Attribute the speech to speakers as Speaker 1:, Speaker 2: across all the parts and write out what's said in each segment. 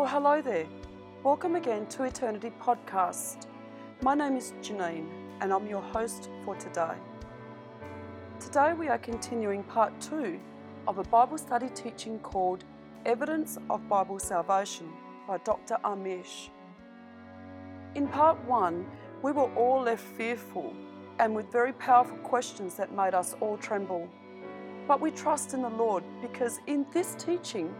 Speaker 1: Well, hello there. Welcome again to Eternity Podcast. My name is Janine and I'm your host for today. Today we are continuing part two of a Bible study teaching called Evidence of Bible Salvation by Dr. Amish. In part one, we were all left fearful and with very powerful questions that made us all tremble. But we trust in the Lord because in this teaching,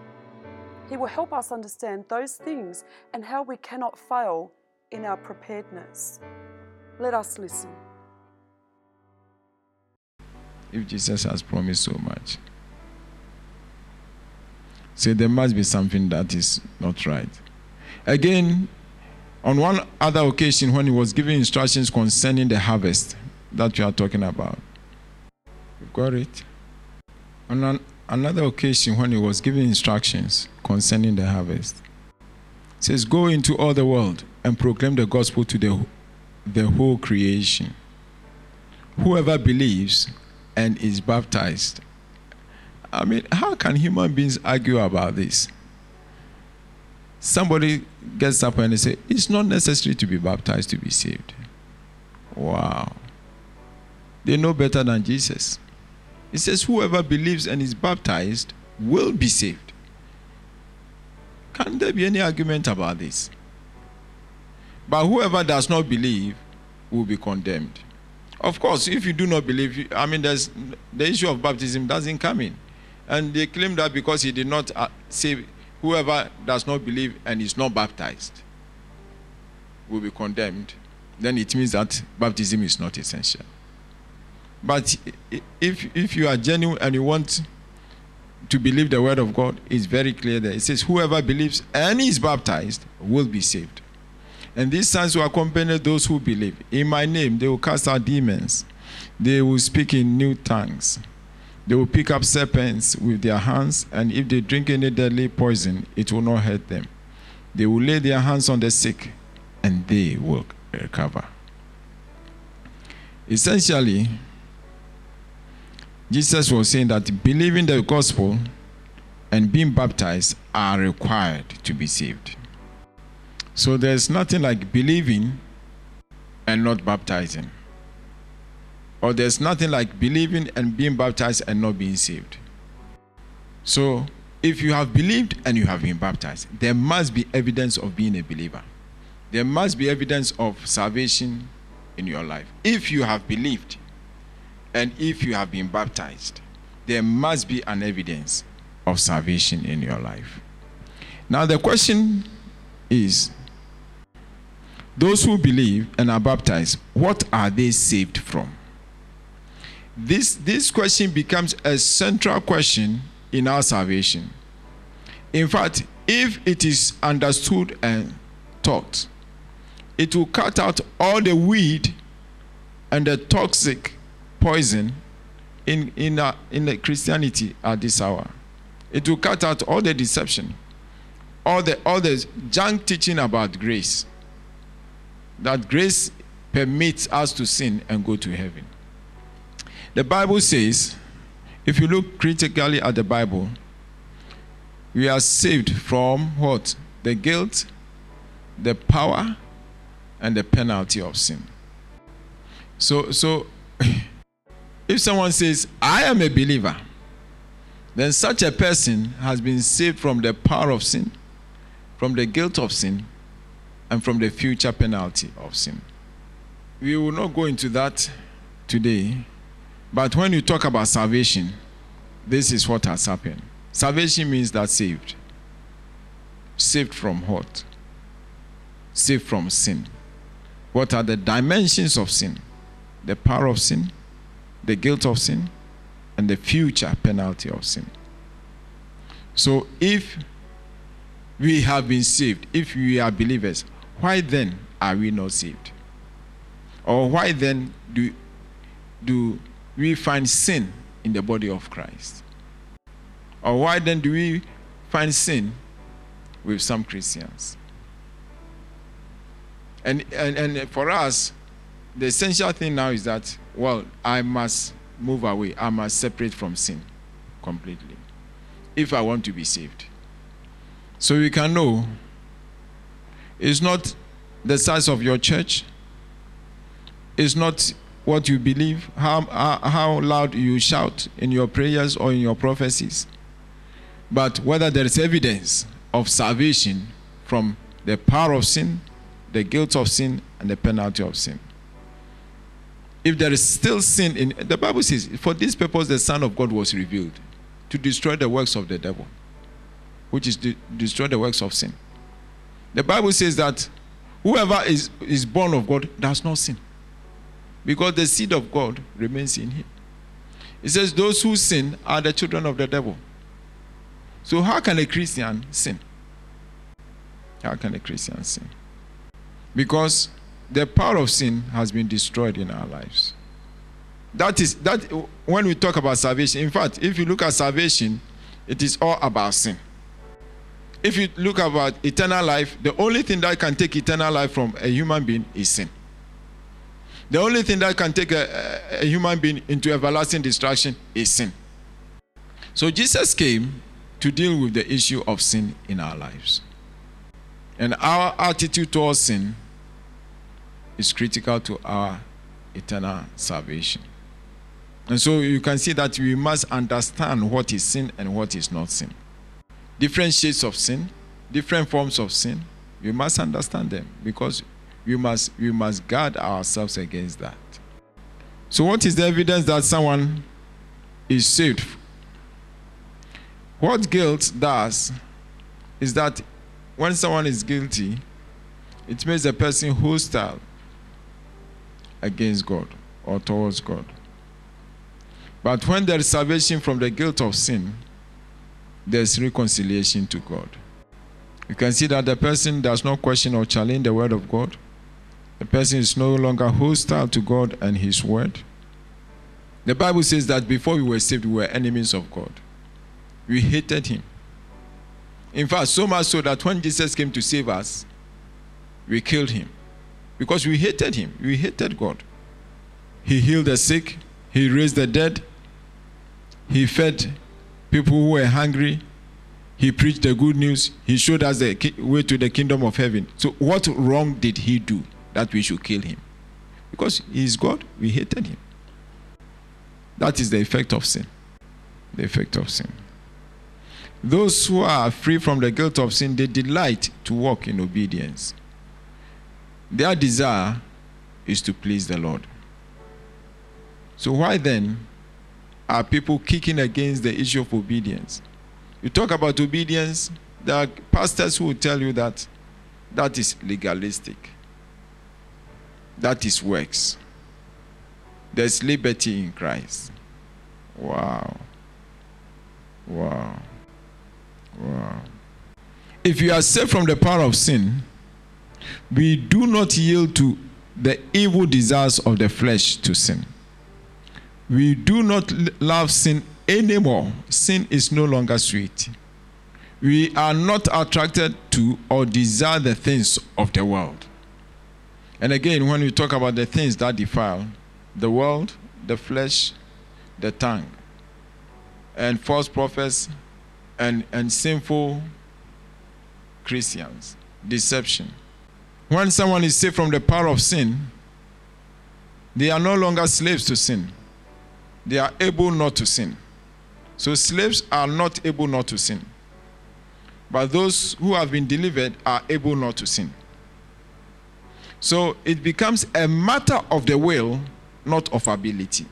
Speaker 1: He will help us understand those things and how we cannot fail in our preparedness. Let us listen.
Speaker 2: If Jesus has promised so much, say there must be something that is not right. Again, on one other occasion, when he was giving instructions concerning the harvest that you are talking about, you've got it. On an, another occasion, when he was giving instructions concerning the harvest, says, Go into all the world and proclaim the gospel to the, the whole creation. Whoever believes and is baptized. I mean, how can human beings argue about this? Somebody gets up and they say, It's not necessary to be baptized to be saved. Wow. They know better than Jesus. He says, Whoever believes and is baptized will be saved. Can there be any argument about this? But whoever does not believe will be condemned. Of course, if you do not believe, I mean, there's, the issue of baptism doesn't come in. And they claim that because he did not uh, say, whoever does not believe and is not baptized will be condemned, then it means that baptism is not essential. But if, if you are genuine and you want to believe the word of God, it's very clear there. It says, Whoever believes and is baptized will be saved. And these signs will accompany those who believe. In my name, they will cast out demons, they will speak in new tongues. They will pick up serpents with their hands, and if they drink any deadly poison, it will not hurt them. They will lay their hands on the sick, and they will recover. Essentially, Jesus was saying that believing the gospel and being baptized are required to be saved. So there's nothing like believing and not baptizing. Or there's nothing like believing and being baptized and not being saved. So if you have believed and you have been baptized, there must be evidence of being a believer. There must be evidence of salvation in your life. If you have believed and if you have been baptized, there must be an evidence of salvation in your life. Now, the question is those who believe and are baptized, what are they saved from? This, this question becomes a central question in our salvation. In fact, if it is understood and taught, it will cut out all the weed and the toxic poison in, in, uh, in the Christianity at this hour. It will cut out all the deception, all the, all the junk teaching about grace. That grace permits us to sin and go to heaven. The Bible says, if you look critically at the Bible, we are saved from what? The guilt, the power, and the penalty of sin. So, so if someone says, I am a believer, then such a person has been saved from the power of sin, from the guilt of sin, and from the future penalty of sin. We will not go into that today, but when you talk about salvation, this is what has happened. Salvation means that saved. Saved from what? Saved from sin. What are the dimensions of sin? The power of sin, the guilt of sin, and the future penalty of sin. So if we have been saved, if we are believers, why then are we not saved? Or why then do, do we find sin in the body of Christ? Or why then do we find sin with some Christians? And, and, and for us, the essential thing now is that, well, I must move away. I must separate from sin completely if I want to be saved. So we can know It's not the size of your church. It's not what you believe, how, how loud you shout in your prayers or in your prophecies, but whether there is evidence of salvation from the power of sin, the guilt of sin, and the penalty of sin. If there is still sin in the Bible says, for this purpose the Son of God was revealed to destroy the works of the devil, which is to destroy the works of sin. The Bible says that whoever is, is born of God does not sin because the seed of God remains in him. It says, Those who sin are the children of the devil. So, how can a Christian sin? How can a Christian sin? Because the power of sin has been destroyed in our lives. That is that when we talk about salvation. In fact, if you look at salvation, it is all about sin. If you look about eternal life, the only thing that can take eternal life from a human being is sin. The only thing that can take a, a, human being into everlasting destruction is sin. So Jesus came to deal with the issue of sin in our lives. And our attitude towards sin is critical to our eternal salvation. And so you can see that we must understand what is sin and what is not sin. Different shades of sin, different forms of sin, we must understand them because we must, we must guard ourselves against that. So, what is the evidence that someone is saved? What guilt does is that when someone is guilty, it makes a person hostile against God or towards God. But when there is salvation from the guilt of sin, there's reconciliation to God. You can see that the person does not question or challenge the word of God. The person is no longer hostile to God and His Word. The Bible says that before we were saved, we were enemies of God. We hated Him. In fact, so much so that when Jesus came to save us, we killed Him. Because we hated Him. We hated God. He healed the sick, He raised the dead, He fed people who were hungry, He preached the good news, He showed us the way to the kingdom of heaven. So, what wrong did He do? that we should kill him. Because he is God, we hated him. That is the effect of sin. The effect of sin. Those who are free from the guilt of sin, they delight to walk in obedience. Their desire is to please the Lord. So, why then are people kicking against the issue of obedience? You talk about obedience, there are pastors who will tell you that that is legalistic. That is works. There's liberty in Christ. Wow. Wow. Wow. If you are saved from the power of sin, we do not yield to the evil desires of the flesh to sin. We do not love sin anymore. Sin is no longer sweet. We are not attracted to or desire the things of the world. And again, when we talk about the things that defile the world, the flesh, the tongue, and false prophets, and, and sinful Christians, deception. When someone is saved from the power of sin, they are no longer slaves to sin. They are able not to sin. So slaves are not able not to sin. But those who have been delivered are able not to sin. So it becomes a matter of the will, not of ability.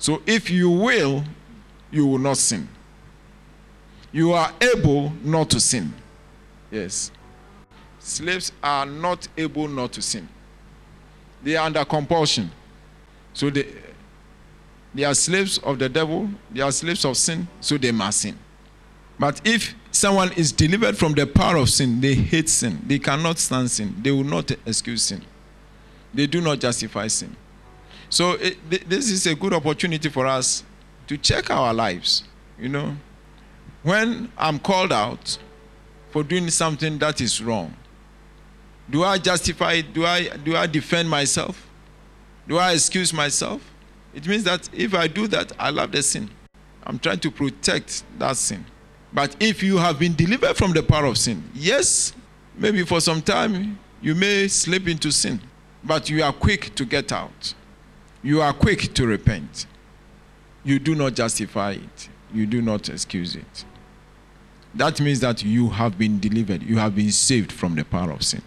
Speaker 2: So if you will, you will not sin. You are able not to sin. Yes. Slaves are not able not to sin. They are under compulsion. So they, they are slaves of the devil, they are slaves of sin, so they must sin. But if someone is delivered from the power of sin, they hate sin. They cannot stand sin. They will not excuse sin. They do not justify sin. So eh, it, this is a good opportunity for us to check our lives. You know, when I'm called out for doing something that is wrong, do I justify it? Do I do I defend myself? Do I excuse myself? It means that if I do that, I love the sin. I'm trying to protect that sin. But if you have been delivered from the power of sin, yes, maybe for some time you may slip into sin, but you are quick to get out. You are quick to repent. You do not justify it, you do not excuse it. That means that you have been delivered, you have been saved from the power of sin.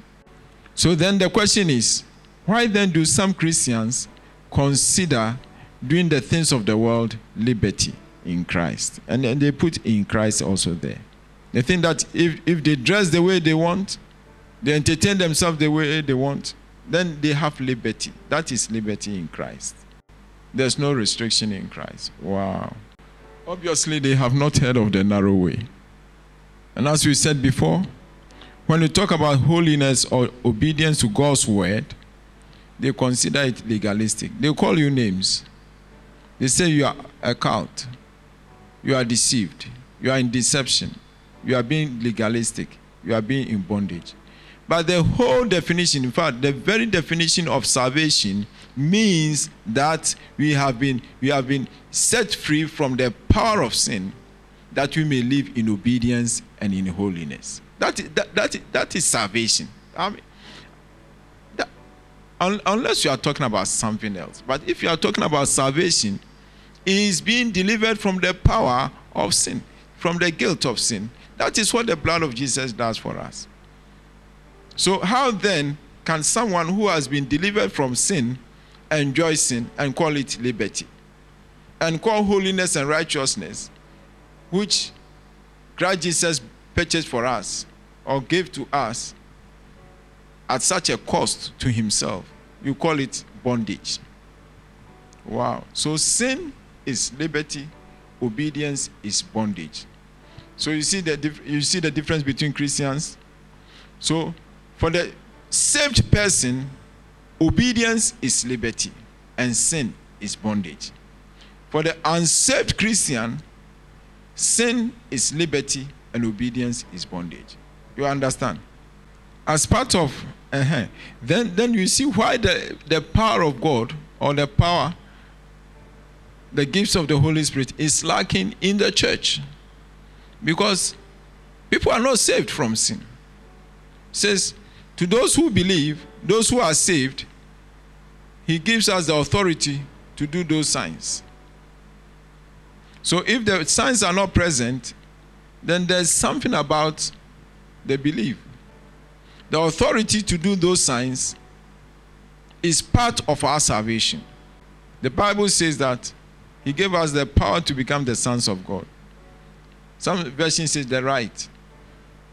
Speaker 2: So then the question is why then do some Christians consider doing the things of the world liberty in Christ? And then they put in Christ also there. They think that if, if they dress the way they want, they entertain themselves the way they want, then they have liberty. That is liberty in Christ. There's no restriction in Christ. Wow. Obviously, they have not heard of the narrow way. And as we said before, when we talk about holiness or obedience to God's word, they consider it legalistic. They call you names. They say you are a cult. You are deceived. You are in deception. You are being legalistic. You are being in bondage. But the whole definition, in fact, the very definition of salvation means that we have been we have been set free from the power of sin that we may live in obedience and in holiness. That is, that, that, that is salvation. I mean, unless you are talking about something else. But if you are talking about salvation, is being delivered from the power of sin, from the guilt of sin. That is what the blood of Jesus does for us. So, how then can someone who has been delivered from sin enjoy sin and call it liberty? And call holiness and righteousness, which Christ Jesus purchased for us or gave to us at such a cost to himself, you call it bondage. Wow. So, sin is liberty, obedience is bondage. So you see the dif- you see the difference between Christians. So for the saved person, obedience is liberty and sin is bondage. For the unsaved Christian, sin is liberty and obedience is bondage. You understand? As part of uh-huh, then then you see why the, the power of God or the power the gifts of the Holy Spirit is lacking in the church. Because people are not saved from sin. It says, to those who believe, those who are saved, he gives us the authority to do those signs. So if the signs are not present, then there's something about the believe. The authority to do those signs is part of our salvation. The Bible says that he gave us the power to become the sons of God. Some version says the right.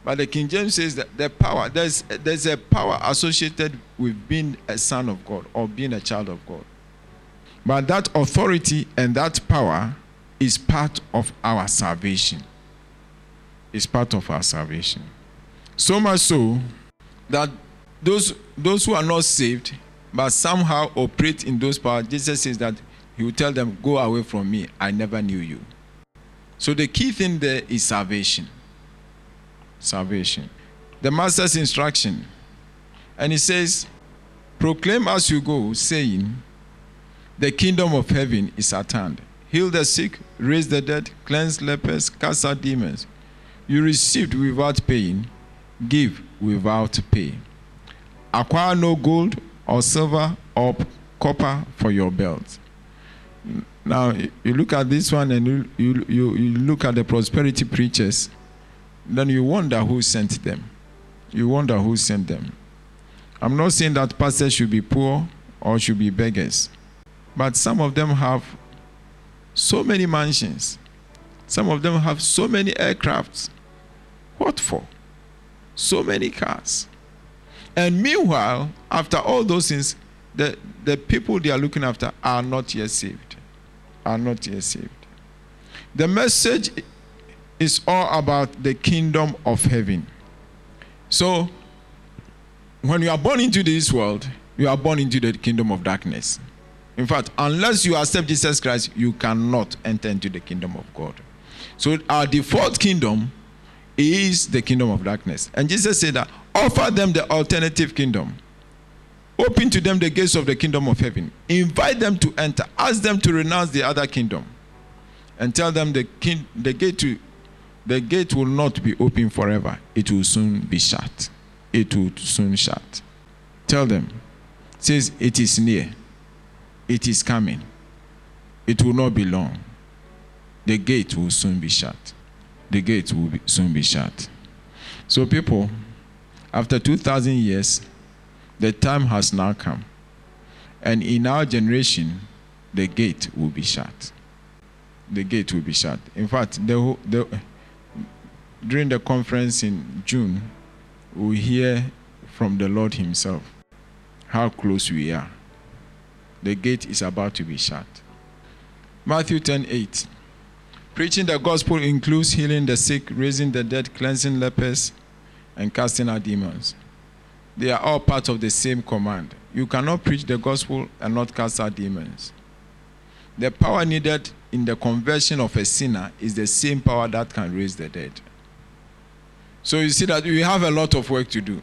Speaker 2: But the King James says that the power, there's, there's a power associated with being a son of God or being a child of God. But that authority and that power is part of our salvation. It's part of our salvation. So much so that those, those who are not saved but somehow operate in those powers, Jesus says that he will tell them, Go away from me, I never knew you. So the key thing there is salvation. Salvation. The master's instruction. And he says, Proclaim as you go, saying, The kingdom of heaven is at hand. Heal the sick, raise the dead, cleanse lepers, cast out demons. You received without paying, give without pay. Acquire no gold or silver or copper for your belt. Now, you look at this one and you, you, you, you look at the prosperity preachers, then you wonder who sent them. You wonder who sent them. I'm not saying that pastors should be poor or should be beggars, but some of them have so many mansions. Some of them have so many aircrafts. What for? So many cars. And meanwhile, after all those things, the, the people they are looking after are not yet saved. Are not yet saved. The message is all about the kingdom of heaven. So, when you are born into this world, you are born into the kingdom of darkness. In fact, unless you accept Jesus Christ, you cannot enter into the kingdom of God. So, our default kingdom is the kingdom of darkness. And Jesus said that offer them the alternative kingdom. Open to them the gates of the kingdom of heaven. Invite them to enter. Ask them to renounce the other kingdom. And tell them the, king, the, gate to, the gate will not be open forever. It will soon be shut. it will soon shut. Tell them, says it is near, it is coming, it will not be long. The gate will soon be shut. The gates will be, soon be shut. So, people, after 2,000 years, the time has now come. And in our generation, the gate will be shut. The gate will be shut. In fact, the, the, during the conference in June, we hear from the Lord Himself how close we are. The gate is about to be shut. Matthew 10 8. Preaching the gospel includes healing the sick, raising the dead, cleansing lepers, and casting out demons. They are all part of the same command. You cannot preach the gospel and not cast out demons. The power needed in the conversion of a sinner is the same power that can raise the dead. So you see that we have a lot of work to do.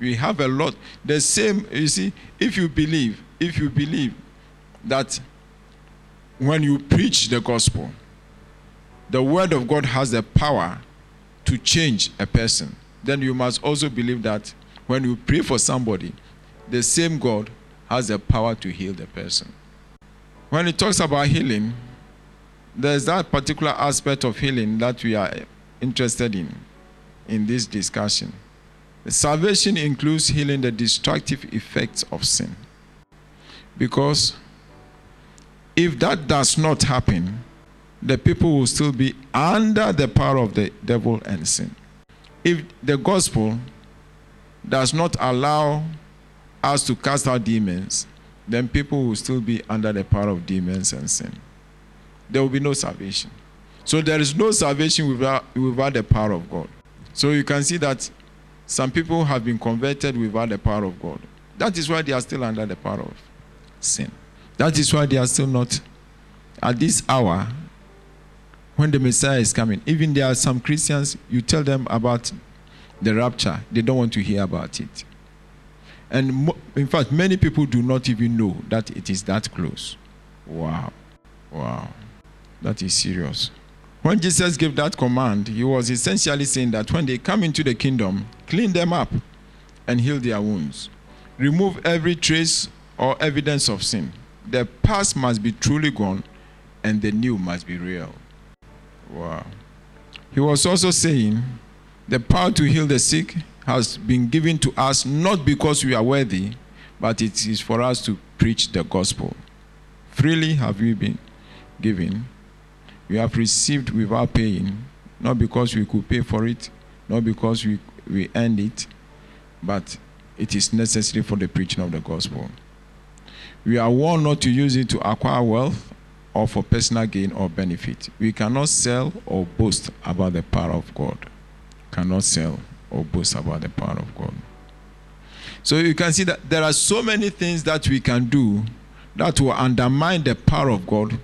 Speaker 2: We have a lot. The same, you see, if you believe, if you believe that when you preach the gospel, the word of God has the power to change a person, then you must also believe that when you pray for somebody, the same God has the power to heal the person. When it talks about healing, there's that particular aspect of healing that we are interested in in this discussion. Salvation includes healing the destructive effects of sin. Because if that does not happen, the people will still be under the power of the devil and sin. If the gospel does not allow us to cast out demons, then people will still be under the power of demons and sin. There will be no salvation. So there is no salvation without, without the power of God. So you can see that some people have been converted without the power of God. That is why they are still under the power of sin. That is why they are still not at this hour when the Messiah is coming. Even there are some Christians, you tell them about the rapture, they don't want to hear about it. And in fact, many people do not even know that it is that close. Wow. Wow. That is serious. When Jesus gave that command, he was essentially saying that when they come into the kingdom, clean them up and heal their wounds. Remove every trace or evidence of sin. The past must be truly gone and the new must be real. Wow. He was also saying the power to heal the sick has been given to us not because we are worthy, but it is for us to preach the gospel. Freely have we been given. We have received without paying, not because we could pay for it, not because we, we earned it, but it is necessary for the preaching of the gospel. We are warned not to use it to acquire wealth or for personal gain or benefit. We cannot sell or boast about the power of God cannot sell or boast about the power of God. So you can see that there are so many things that we can do that will undermine the power of God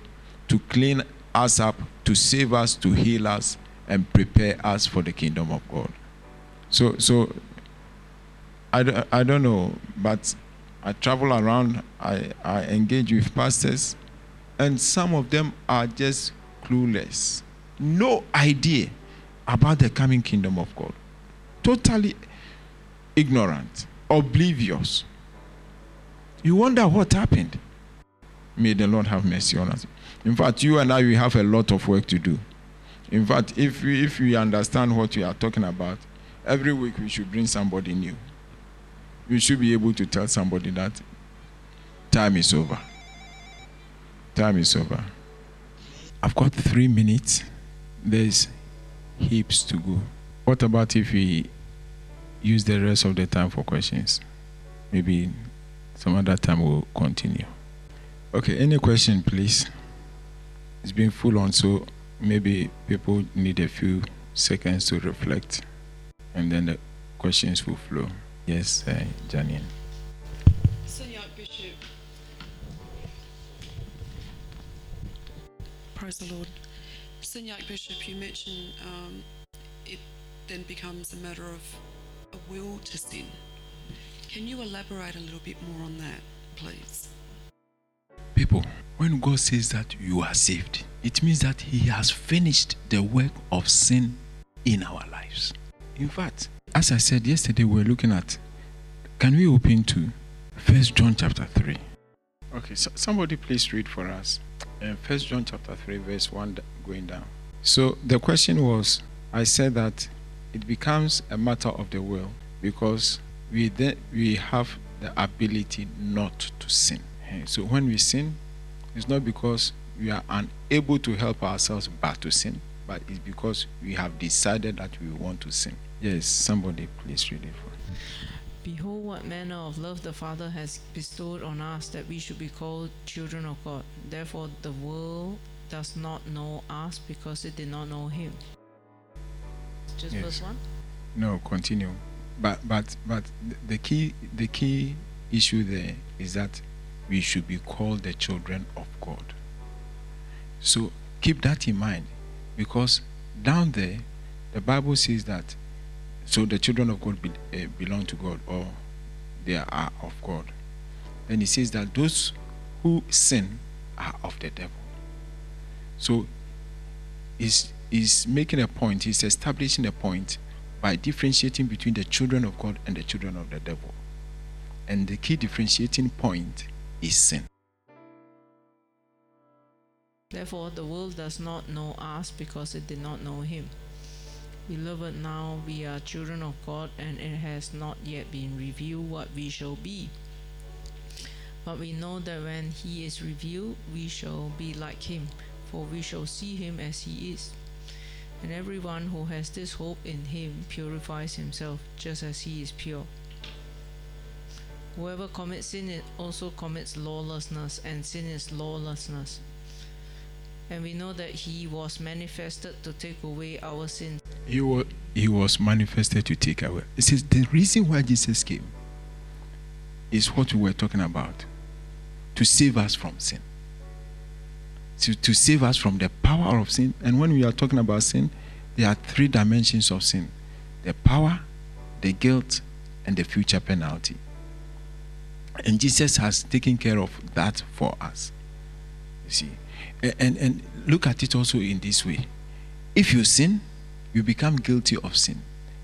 Speaker 2: to clean us up, to save us, to heal us, and prepare us for the kingdom of God. So, so I, don't, I don't know, but I travel around, I, I engage with pastors, and some of them are just clueless. No idea about the coming kingdom of God. Totally ignorant, oblivious. You wonder what happened. May the Lord have mercy on us. In fact, you and I, we have a lot of work to do. In fact, if we, if we understand what we are talking about, every week we should bring somebody new. We should be able to tell somebody that time is over. Time is over. I've got three minutes. There's heaps to go. What about if we use the rest of the time for questions? Maybe some other time we'll continue. Okay, any question, please? It's been full on, so maybe people need a few seconds to reflect, and then the questions will flow. Yes, uh, Janine.
Speaker 1: Praise the Lord. Senior Bishop, you mentioned um, it then becomes a matter of a will to sin. Can you elaborate a little bit more on that, please?
Speaker 2: People, when God says that you are saved, it means that He has finished the work of sin in our lives. In fact, as I said yesterday, we were looking at. Can we open to First John chapter three? Okay, so somebody please read for us. Uh, First John chapter three, verse one, going down. So the question was, I said that it becomes a matter of the will because we then we have the ability not to sin. So when we sin, it's not because we are unable to help ourselves but to sin, but it's because we have decided that we want to sin. Yes, somebody please read it for.
Speaker 3: Behold, what manner of love the Father has bestowed on us that we should be called children of God. Therefore, the world does not know us because it did not know Him. Just
Speaker 2: Yes.
Speaker 3: verse 1?
Speaker 2: No, continue. But but but the key the key issue there is that we should be called the children of God. So keep that in mind because down there the Bible says that so the children of God be, uh, belong to God or they are of God. Then he says that those who sin are of the devil. So is is making a point, he's establishing a point by differentiating between the children of God and the children of the devil. And the key differentiating point is sin.
Speaker 3: Therefore, the world does not know us because it did not know Him. Beloved, now we are children of God, and it has not yet been revealed what we shall be. But we know that when He is revealed, we shall be like Him, for we shall see Him as He is. And everyone who has this hope in Him purifies himself just as He is pure. Whoever commits sin also commits lawlessness, and sin is lawlessness. And we know that He was manifested to take away our sins,
Speaker 2: He was, he was manifested to take away. It says the reason why Jesus came is what we were talking about to save us from sin. To, to save us from the power of sin. And when we are talking about sin, there are three dimensions of sin the power, the guilt, and the future penalty. And Jesus has taken care of that for us. You see. And, and look at it also in this way. If you sin, you become guilty of sin.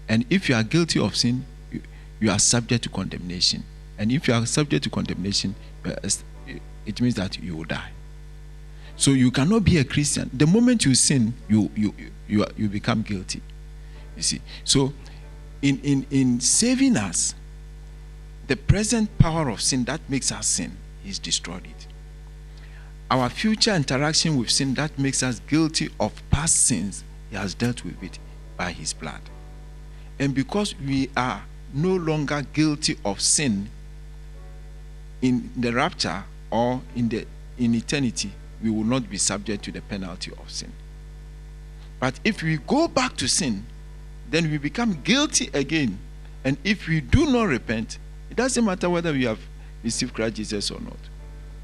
Speaker 2: And if you are guilty of sin, you, you are subject to condemnation. And if you are subject to condemnation, uh, it means that you will die. So you cannot be a Christian. The moment you sin, you you you, you become guilty. You see. So in, in in saving us, the present power of sin that makes us sin is destroyed. It. Our future interaction with sin that makes us guilty of past sins, He has dealt with it by His blood. And because we are no longer guilty of sin in the rapture or in the in eternity, we will not be subject to the penalty of sin. But if we go back to sin, then we become guilty again. And if we do not repent, it doesn't matter whether we have received Christ Jesus or not.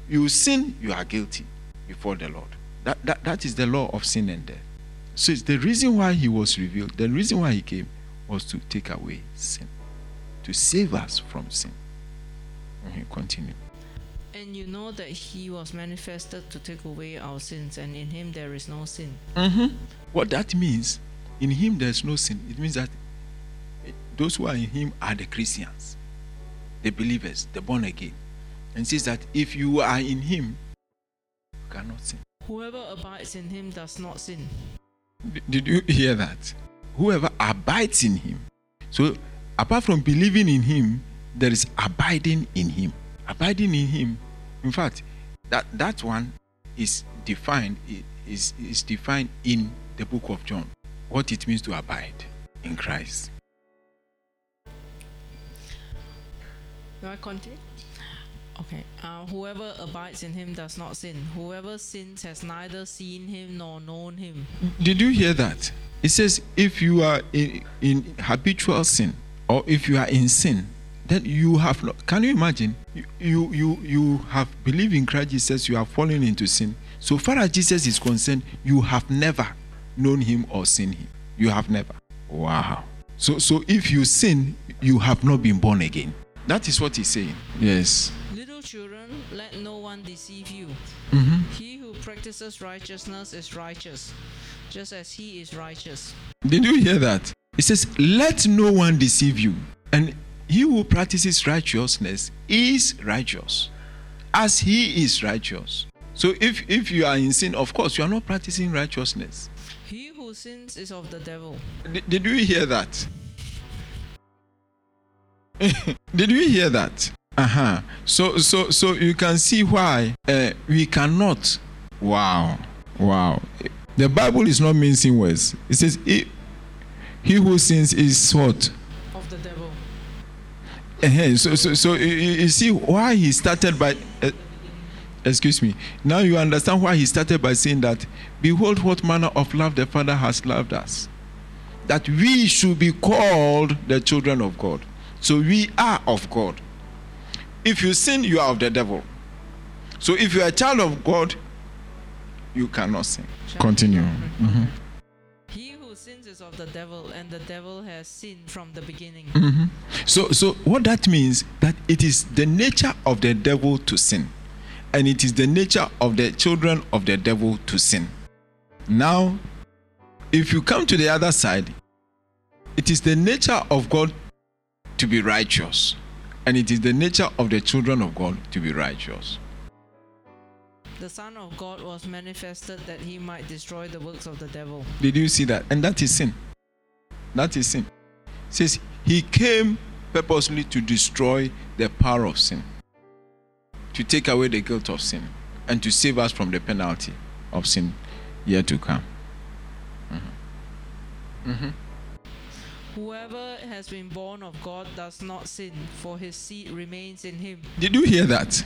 Speaker 2: You sin, you are guilty before the Lord. That, that, that is the law of sin and death. So it's the reason why he was revealed, the reason why he came was to take away sin, to save us from sin. Okay, continue.
Speaker 3: and you know that He was manifested to take away our sins, and in Him there is no sin.
Speaker 2: Mm-hmm. What that means, in him there's no sin. It means that eh, those who are in him are the Christians, the believers, the born again. And says that if you are in him, you cannot sin.
Speaker 3: Whoever abides in Him does not sin.
Speaker 2: D- Did you hear that? Whoever abides in him. So, apart from believing in him, there is abiding in him. Abiding in him. In fact, that, that one is defined is, is defined in the book of John. What it means to abide in Christ.
Speaker 3: Do I continue? Okay. Uh, whoever abides in him does not sin. Whoever sins has neither seen him nor known him.
Speaker 2: Did you hear that? It says if you are in, in habitual sin or if you are in sin, then you have not. Can you imagine? You, you you you have believed in Christ Jesus, you have fallen into sin. So far as Jesus is concerned, you have never known him or seen him. You have never. Wow. So so if you sin, you have not been born again. That is what he's saying. Yes.
Speaker 3: Let no one deceive you.
Speaker 2: Mm-hmm.
Speaker 3: He who practices righteousness is righteous, just as he is righteous.
Speaker 2: Did you hear that? It says, Let no one deceive you. And he who practices righteousness is righteous, as he is righteous. So if, if you are in sin, of course, you are not practicing righteousness.
Speaker 3: He who sins is of the devil.
Speaker 2: D- did you hear that? did you hear that? Uh-huh. So so so you can see why uh, we cannot. Wow. Wow. The Bible is not mincing words. It says he, he who sins is what?
Speaker 3: Of the devil.
Speaker 2: Uh-huh. So so so you, you see why he started by uh, excuse me. Now you understand why he started by saying that behold what manner of love the Father has loved us. That we should be called the children of God. So we are of God. If you sin, you are of the devil. So if you are a child of God, you cannot sin. Continue. Mm-hmm.
Speaker 3: He who sins is of the devil, and the devil has sinned from the beginning.
Speaker 2: Mm-hmm. So, so what that means that it is the nature of the devil to sin, and it is the nature of the children of the devil to sin. Now, if you come to the other side, it is the nature of God to be righteous, and it is the nature of the children of God to be righteous.
Speaker 3: The Son of God was manifested that he might destroy the works of the devil.
Speaker 2: Did you see that? And that is sin. That is sin. It says he came purposely to destroy the power of sin, to take away the guilt of sin, and to save us from the penalty of sin yet to come. Mm-hmm. Mm-hmm.
Speaker 3: Whoever has been born of God does not sin, for his seed remains in him.
Speaker 2: Did you hear that?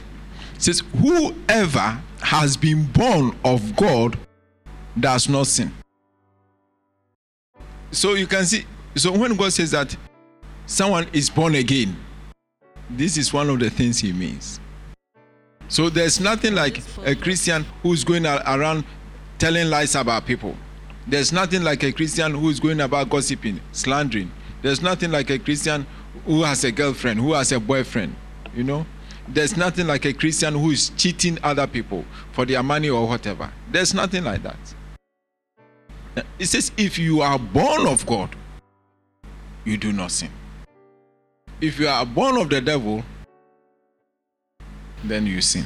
Speaker 2: It says, Whoever has been born of God does not sin. So you can see, so when God says that someone is born again, this is one of the things he means. So there's nothing like a Christian who's going around telling lies about people. There's nothing like a Christian who's going about gossiping, slandering. There's nothing like a Christian who has a girlfriend, who has a boyfriend, you know? There's nothing like a Christian who is cheating other people for their money or whatever. There's nothing like that. It says, if you are born of God, you do not sin. If you are born of the devil, then you sin.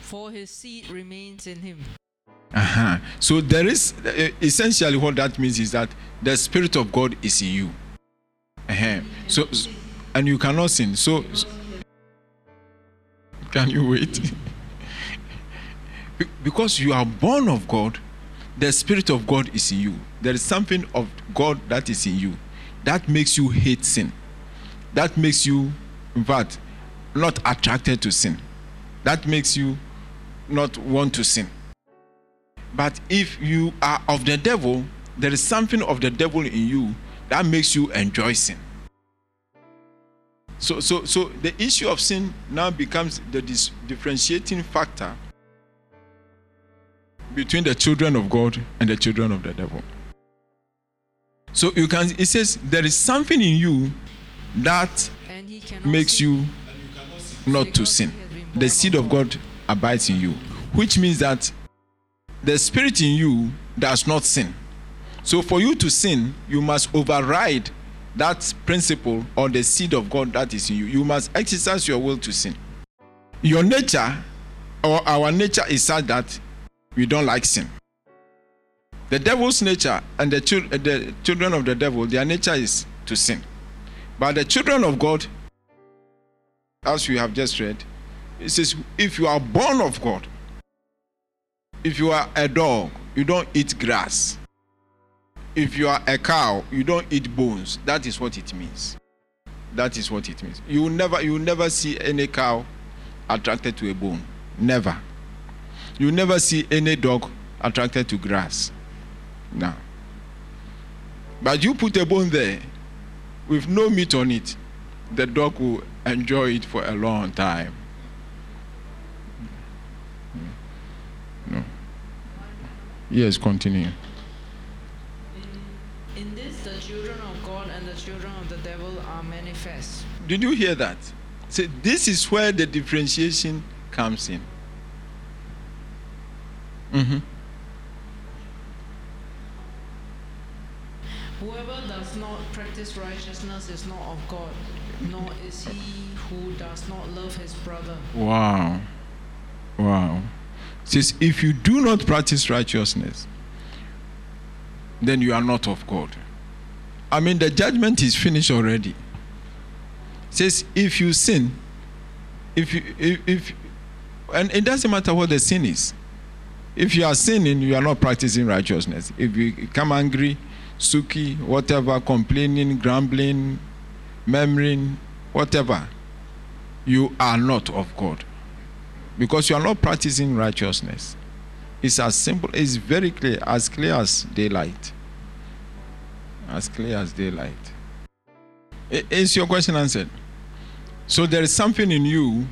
Speaker 3: For his seed remains in him.
Speaker 2: Uh-huh. So there is uh, essentially what that means is that the spirit of God is in you. Uh-huh. So, and you cannot sin. So, so can you wait? because you are born of God, the Spirit of God is in you. There is something of God that is in you that makes you hate sin. That makes you, in fact, not attracted to sin. That makes you not want to sin. But if you are of the devil, there is something of the devil in you that makes you enjoy sin. So, so, so the issue of sin now becomes the dis- differentiating factor between the children of God and the children of the devil. So you can, it says there is something in you that makes you not to sin. The seed of God abides in you, which means that the spirit in you does not sin. So for you to sin, you must override that principle or the seed of God that is in you. You must exercise your will to sin. Your nature or our nature is such that we don't like sin. The devil's nature and the, chil- the children of the devil, their nature is to sin. But the children of God, as we have just read, it says, if you are born of God, if you are a dog, you don't eat grass. If you are a cow, you don't eat bones. That is what it means. That is what it means. You will never, you will never see any cow attracted to a bone. Never. You will never see any dog attracted to grass. No. But you put a bone there with no meat on it, the dog will enjoy it for a long time. Yes, continue.
Speaker 3: In this, the children of God and the children of the devil are manifest.
Speaker 2: Did you hear that? See, this is where the differentiation comes in. Mm-hmm.
Speaker 3: Whoever does not practice righteousness is not of God, nor is he who does not love his brother.
Speaker 2: Wow. Wow. Says, if you do not practice righteousness, then you are not of God. I mean, the judgment is finished already. It says, if you sin, if you, if, if, and it doesn't matter what the sin is. If you are sinning, you are not practicing righteousness. If you come angry, suki, whatever, complaining, grumbling, murmuring, whatever, you are not of God. Because you are not practicing righteousness. It's as simple, it's very clear, as clear as daylight. As clear as daylight. Is your question answered? So there is something in you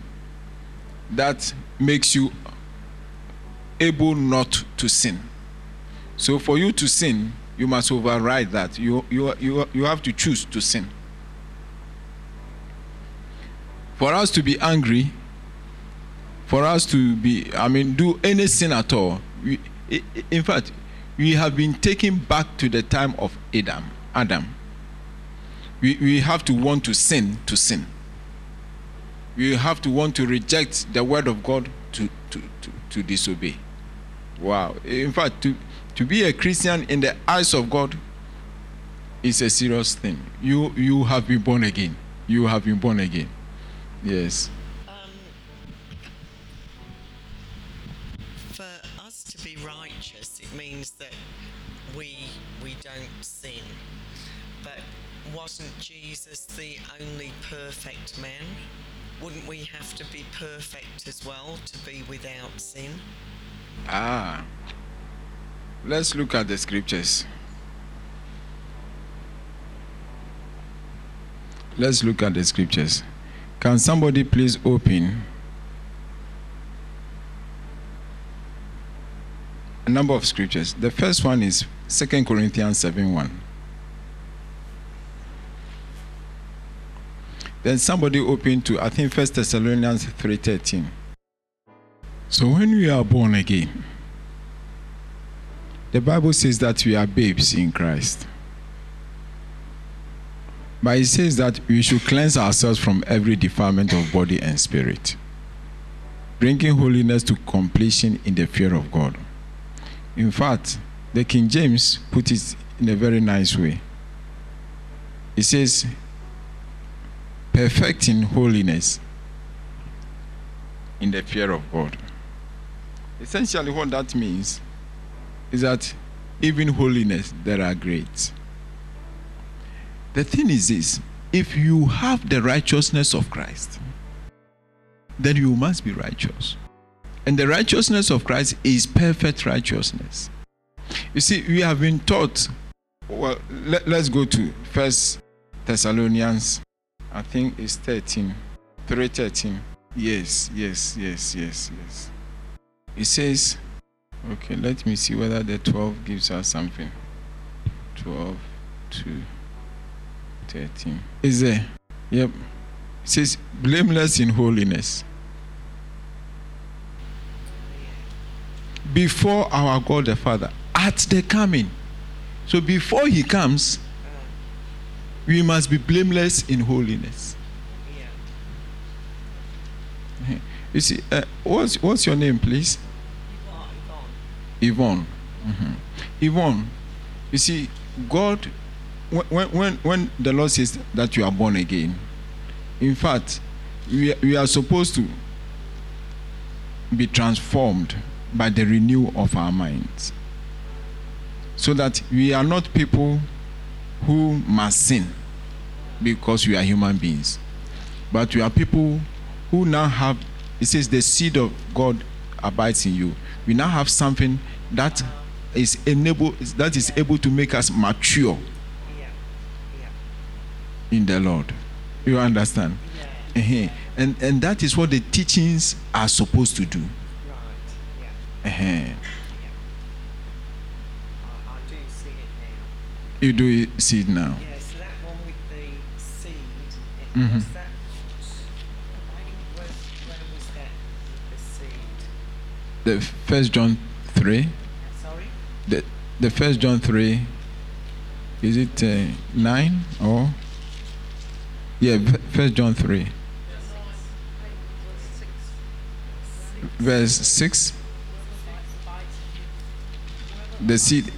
Speaker 2: that makes you able not to sin. So for you to sin, you must override that. You, you, you, you have to choose to sin. For us to be angry, for us to be, I mean, do any sin at all, we, in fact, we have been taken back to the time of Adam. Adam. We, we have to want to sin to sin. We have to want to reject the word of God to, to, to, to disobey. Wow. In fact, to, to be a Christian in the eyes of God is a serious thing. You you have been born again. You have been born again. Yes.
Speaker 4: That we we don't sin. But wasn't Jesus the only perfect man? Wouldn't we have to be perfect as well to be without sin?
Speaker 2: Ah. Let's look at the scriptures. Let's look at the scriptures. Can somebody please open a number of scriptures? The first one is 2 Corinthians 7 1. Then somebody opened to I think 1 Thessalonians 3:13. So when we are born again, the Bible says that we are babes in Christ. But it says that we should cleanse ourselves from every defilement of body and spirit, bringing holiness to completion in the fear of God. In fact, the King James put it in a very nice way. It says, perfecting holiness in the fear of God. Essentially, what that means is that even holiness, there are grades. The thing is this if you have the righteousness of Christ, then you must be righteous. And the righteousness of Christ is perfect righteousness. You see, we have been taught. Well, let, us go to First Thessalonians. I think it's 13, 313. Yes, yes, yes, yes, yes. It says, Okay, let me see whether the 12 gives us something. 12 to 13. Is there? Yep. It says, blameless in holiness. Before our God the Father, at the coming. So before he comes, we must be blameless in holiness.
Speaker 4: Yeah.
Speaker 2: You see, uh, what's, what's your name, please? Yvonne. Mm-hmm. Yvonne, you see, God, when, when, when the Lord says that you are born again, in fact, we, we are supposed to be transformed by the renewal of our minds. So that we are not people who must sin because we are human beings. But we are people who now have, it says, the seed of God abides in you. We now have something that is enable that is able to make us mature
Speaker 4: Yeah.
Speaker 2: in the Lord. You understand?
Speaker 4: Yeah.
Speaker 2: uh And and that is what the teachings are supposed to do.
Speaker 4: Right.
Speaker 2: Uh
Speaker 4: I, I do see it now.
Speaker 2: You do see it now.
Speaker 4: Yeah. So that one with the seed. It
Speaker 2: Mhm.
Speaker 4: was that. Where, where was that the seed?
Speaker 2: The First John three,
Speaker 4: Sorry.
Speaker 2: the the First John three, is it uh, 9 or? Yeah, First John 3. Verse 6. The seed.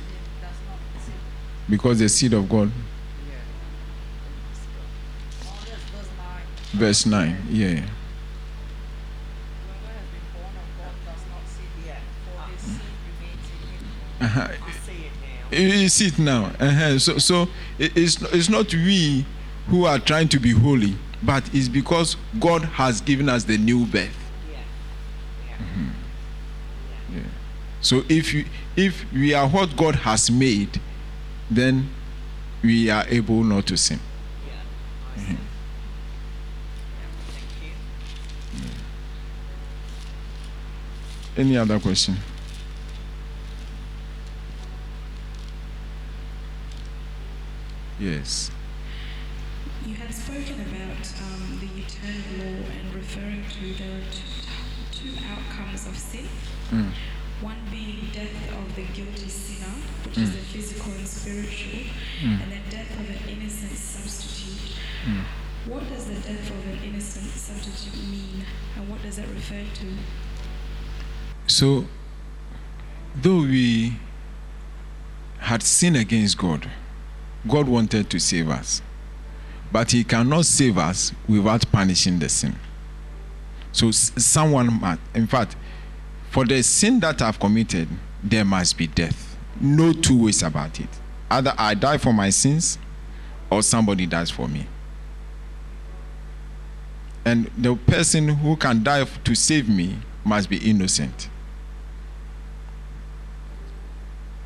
Speaker 2: Because the seed of God. Verse 9. Yeah. Uh-huh. You see it now. Uh-huh. So, so it's, it's not we who are trying to be holy, but it's because God has given us the new birth. Mm-hmm. Yeah. So if you, if we are what God has made, then we are able not to sin. Mm-hmm. Any other question? Yes.
Speaker 5: You had spoken about um, the eternal law and referring to there are two, two outcomes of sin. Mm. One being death of the guilty sinner, which mm. is the physical and spiritual, mm. and the death of an innocent substitute. Mm. What does the death of an innocent substitute mean, and what does that refer to?
Speaker 2: So, though we had sinned against God, God wanted to save us. But He cannot save us without punishing the sin. So, someone, must, in fact, for the sin that I've committed, there must be death. No two ways about it. Either I die for my sins or somebody dies for me. And the person who can die to save me must be innocent.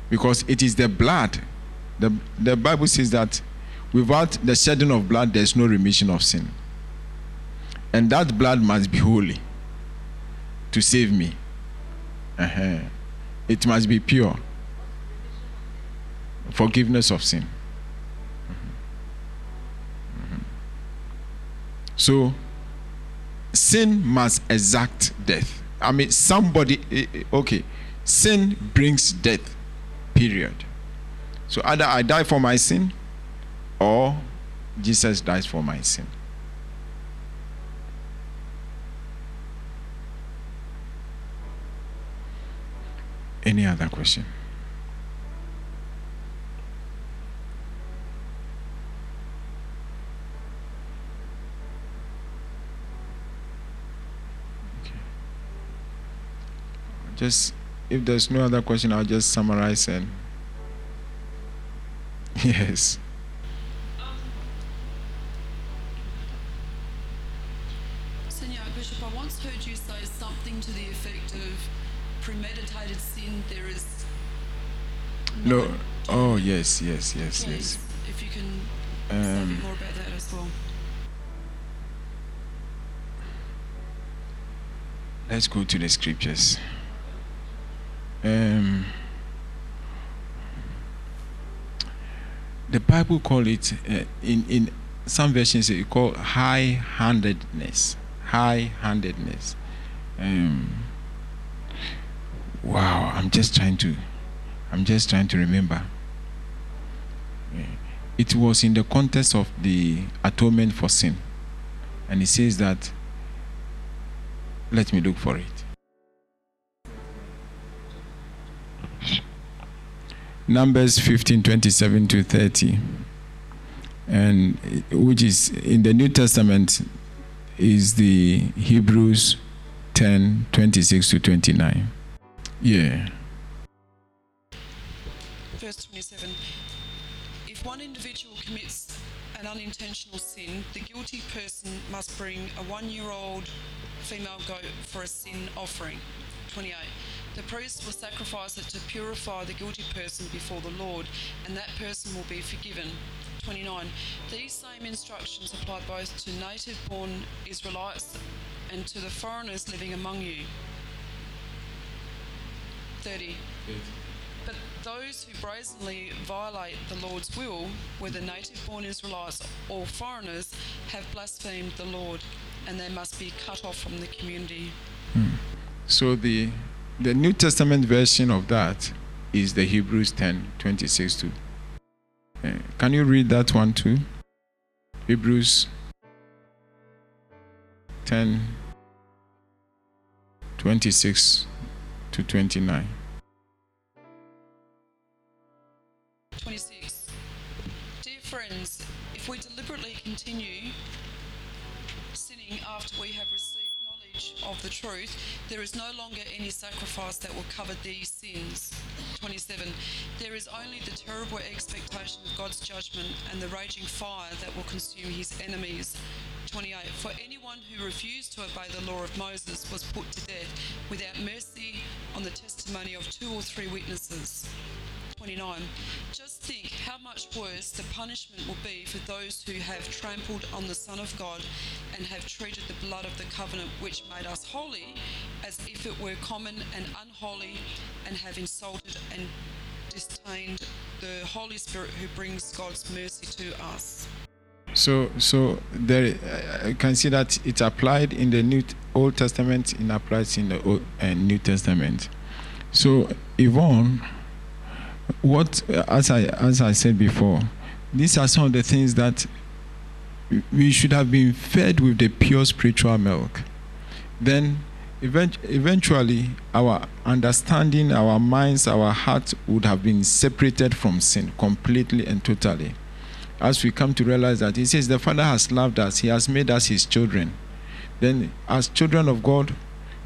Speaker 2: Because it is the blood the, the Bible says that without the shedding of blood, there's no remission of sin. And that blood must be holy to save me. Uh-huh. It must be pure. Forgiveness of sin. Mm-hmm. So, sin must exact death. I mean, somebody, okay, sin brings death, period. So either I die for my sin or Jesus dies for my sin. Any other question? Okay. Just if there's no other question, I'll just summarize and Yes. No. Oh yes, yes, yes, yes.
Speaker 1: If you can um, say a bit more about that as well.
Speaker 2: Let's go to the scriptures. Um. the Bible call it uh, in in some versions it call high-handedness. High-handedness. Um, wow, I'm just trying to, I'm just trying to remember. It was in the context of the atonement for sin, and it says that. Let me look for it. Numbers 15 27 to 30, and which is in the New Testament is the Hebrews 10 26 to 29. Yeah.
Speaker 1: Verse 27 If one individual commits an unintentional sin, the guilty person must bring a one year old female goat for a sin offering. 28. The priest will sacrifice it to purify the guilty person before the Lord, and that person will be forgiven. 29. These same instructions apply both to native born Israelites and to the foreigners living among you. 30. But those who brazenly violate the Lord's will, whether native born Israelites or foreigners, have blasphemed the Lord, and they must be cut off from the community.
Speaker 2: Hmm. So the the New Testament version of that is the Hebrews 10 26 to Uh, can you read that one too? Hebrews 10 26 to 29.
Speaker 1: Deliberately continue sinning after we have received knowledge of the truth, there is no longer any sacrifice that will cover these sins. 27. There is only the terrible expectation of God's judgment and the raging fire that will consume his enemies. 28. For anyone who refused to obey the law of Moses was put to death without mercy on the testimony of two or three witnesses. 29. Just think how much worse the punishment will be for those who have trampled on the Son of God and have treated the blood of the covenant which made us holy as if it were common and unholy and have insulted and disdained the Holy Spirit who brings God's mercy to us.
Speaker 2: So, so there, I can see that it's applied in the New Old Testament, it applies in the Old, uh, New Testament. So, Yvonne what as I as I said before, these are some of the things that we should have been fed with the pure spiritual milk. Then event, eventually our understanding, our minds, our hearts would have been separated from sin completely and totally. As we come to realize that he says the Father has loved us, he has made us his children. Then as children of God,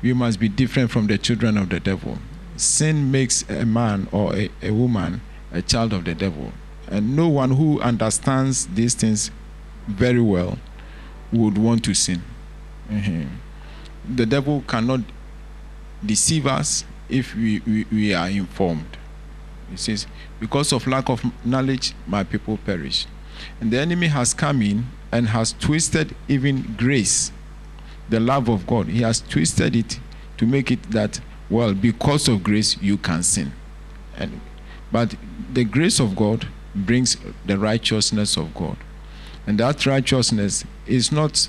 Speaker 2: we must be different from the children of the devil sin makes a man or a, a woman a child of the devil. And no one who understands these things very well would want to sin. Mm-hmm. The devil cannot deceive us if we, we, we are informed. He says, Because of lack of knowledge, my people perish. And the enemy has come in and has twisted even grace, the love of God. He has twisted it to make it that well, because of grace, you can sin. And, but the grace of God brings the righteousness of God. And that righteousness is not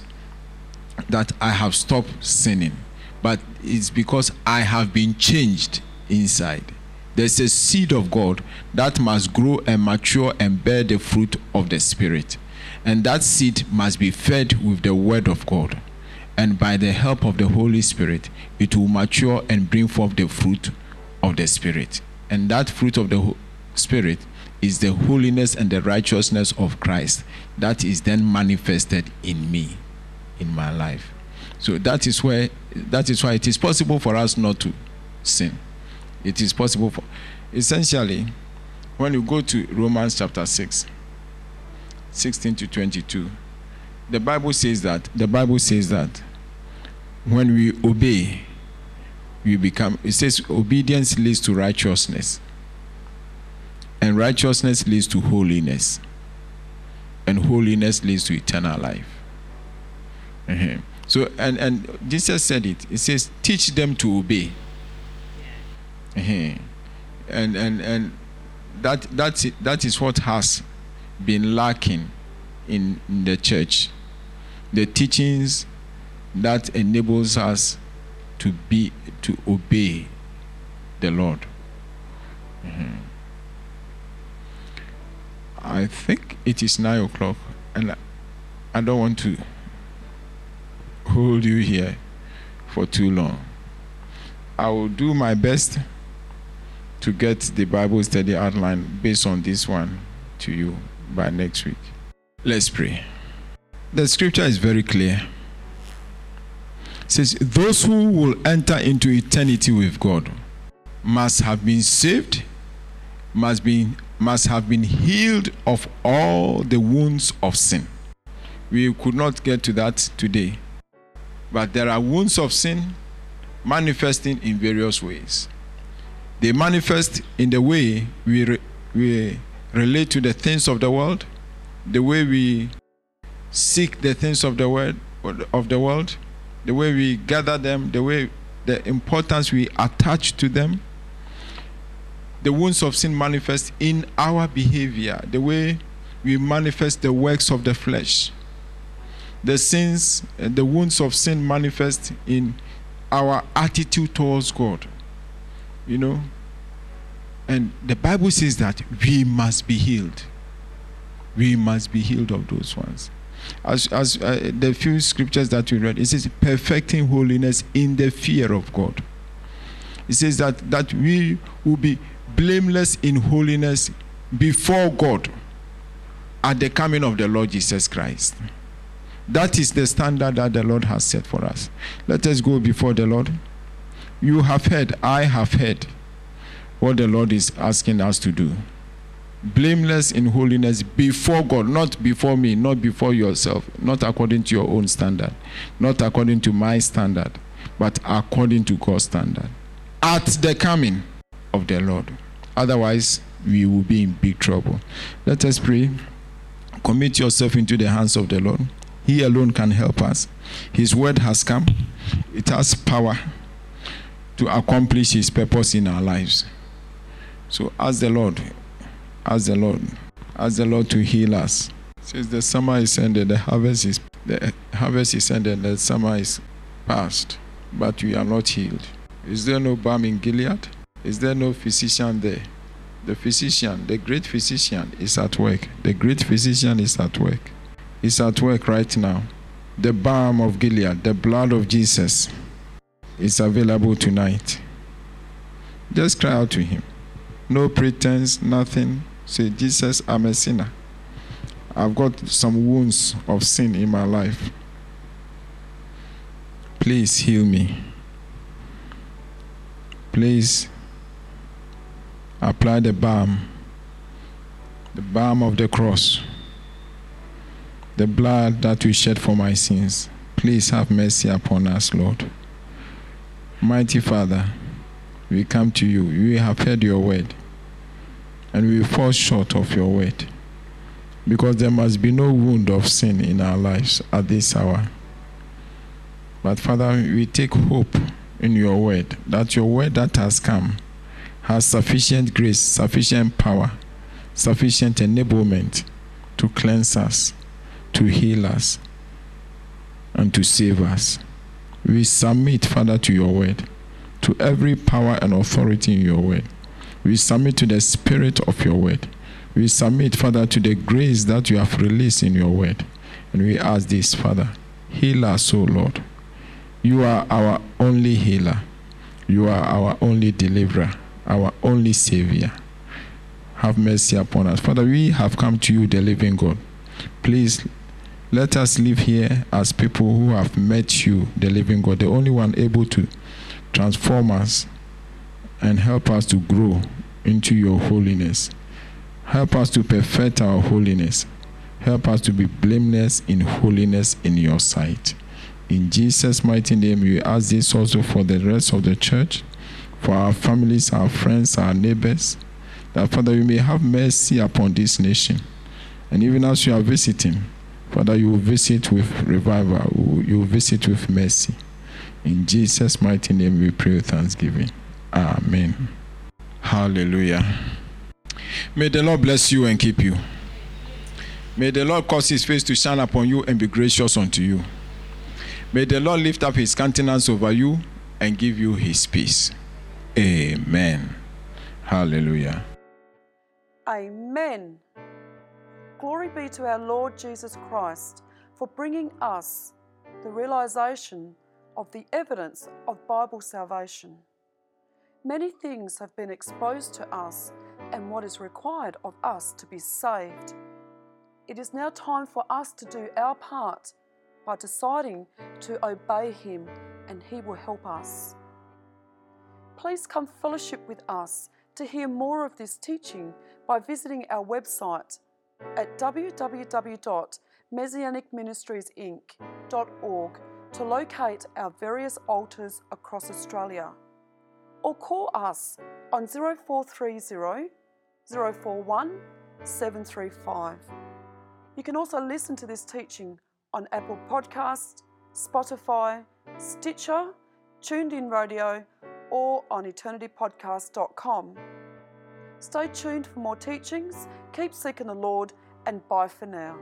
Speaker 2: that I have stopped sinning, but it's because I have been changed inside. There's a seed of God that must grow and mature and bear the fruit of the Spirit. And that seed must be fed with the Word of God and by the help of the Holy Spirit, it will mature and bring forth the fruit of the Spirit. And that fruit of the Spirit is the holiness and the righteousness of Christ that is then manifested in me, in my life. So that is where that is why it is possible for us not to sin. It is possible for essentially when you go to Romans chapter 6, 16 to 22, the Bible says that the Bible says that when we obey, we become, it says, obedience leads to righteousness. And righteousness leads to holiness. And holiness leads to eternal life. Uh-huh. So, and, and Jesus said it. It says, teach them to obey. Uh-huh. And, and, and that, that's, that is what has been lacking in, in the church. The teachings that enables us to be to obey the Lord. Mm-hmm. I think it is nine o'clock, and I don't want to hold you here for too long. I will do my best to get the Bible study outline based on this one to you by next week. Let's pray. The scripture is very clear says, Those who will enter into eternity with God must have been saved, must, be, must have been healed of all the wounds of sin. We could not get to that today. But there are wounds of sin manifesting in various ways. They manifest in the way we, re- we relate to the things of the world, the way we seek the things of the world, of the world, the way we gather them, the way the importance we attach to them. The wounds of sin manifest in our behavior, the way we manifest the works of the flesh. The sins, the wounds of sin manifest in our attitude towards God. You know? And the Bible says that we must be healed. We must be healed of those ones. As, as uh, the few scriptures that we read, it says perfecting holiness in the fear of God. It says that, that we will be blameless in holiness before God at the coming of the Lord Jesus Christ. That is the standard that the Lord has set for us. Let us go before the Lord. You have heard, I have heard what the Lord is asking us to do. Blameless in holiness before God, not before me, not before yourself, not according to your own standard, not according to my standard, but according to God's standard. At the coming of the Lord. Otherwise, we will be in big trouble. Let us pray. Commit yourself into the hands of the Lord. He alone can help us. His word has come, it has power to accomplish His purpose in our lives. So ask the Lord, ask the Lord, ask the Lord to heal us. Since the summer is ended, the harvest is the harvest is ended, the summer is past, but we are not healed. Is there no balm in Gilead? Is there no physician there? The physician, the great physician, is at work. The great physician is at work. Is at work right now. The balm of Gilead, the blood of Jesus, is available tonight. Just cry out to him. No pretense, nothing. Say, Jesus, I'm a sinner. I've got some wounds of sin in my life. Please heal me. Please apply the balm, the balm of the cross, the blood that you shed for my sins. Please have mercy upon us, Lord. Mighty Father, we come to you. We have heard your word, and we fall short of your word because there must be no wound of sin in our lives at this hour. But Father, we take hope in your word that your word that has come has sufficient grace, sufficient power, sufficient enablement to cleanse us, to heal us, and to save us. We submit, Father, to your word, to every power and authority in your word. We submit to the spirit of your word. We submit, Father, to the grace that you have released in your word. And we ask this, Father, heal us, O Lord. You are our only healer. You are our only deliverer, our only savior. Have mercy upon us. Father, we have come to you, the living God. Please let us live here as people who have met you, the living God, the only one able to transform us and help us to grow into your holiness. Help us to perfect our holiness. Help us to be blameless in holiness in your sight. In Jesus' mighty name, we ask this also for the rest of the church, for our families, our friends, our neighbors, that Father, you may have mercy upon this nation. And even as you are visiting, Father, you will visit with revival, you will visit with mercy. In Jesus' mighty name, we pray with thanksgiving. Amen. Hallelujah. May the Lord bless you and keep you. May the Lord cause his face to shine upon you and be gracious unto you. May the Lord lift up his countenance over you and give you his peace. Amen. Hallelujah.
Speaker 1: Amen. Glory be to our Lord Jesus Christ for bringing us the realization of the evidence of Bible salvation. Many things have been exposed to us and what is required of us to be saved. It is now time for us to do our part by deciding to obey Him, and He will help us. Please come fellowship with us to hear more of this teaching by visiting our website at www.messianicministriesinc.org to locate our various altars across Australia. Or call us on 0430 041 735. You can also listen to this teaching on Apple Podcast, Spotify, Stitcher, TuneIn Radio, or on eternitypodcast.com. Stay tuned for more teachings, keep seeking the Lord, and bye for now.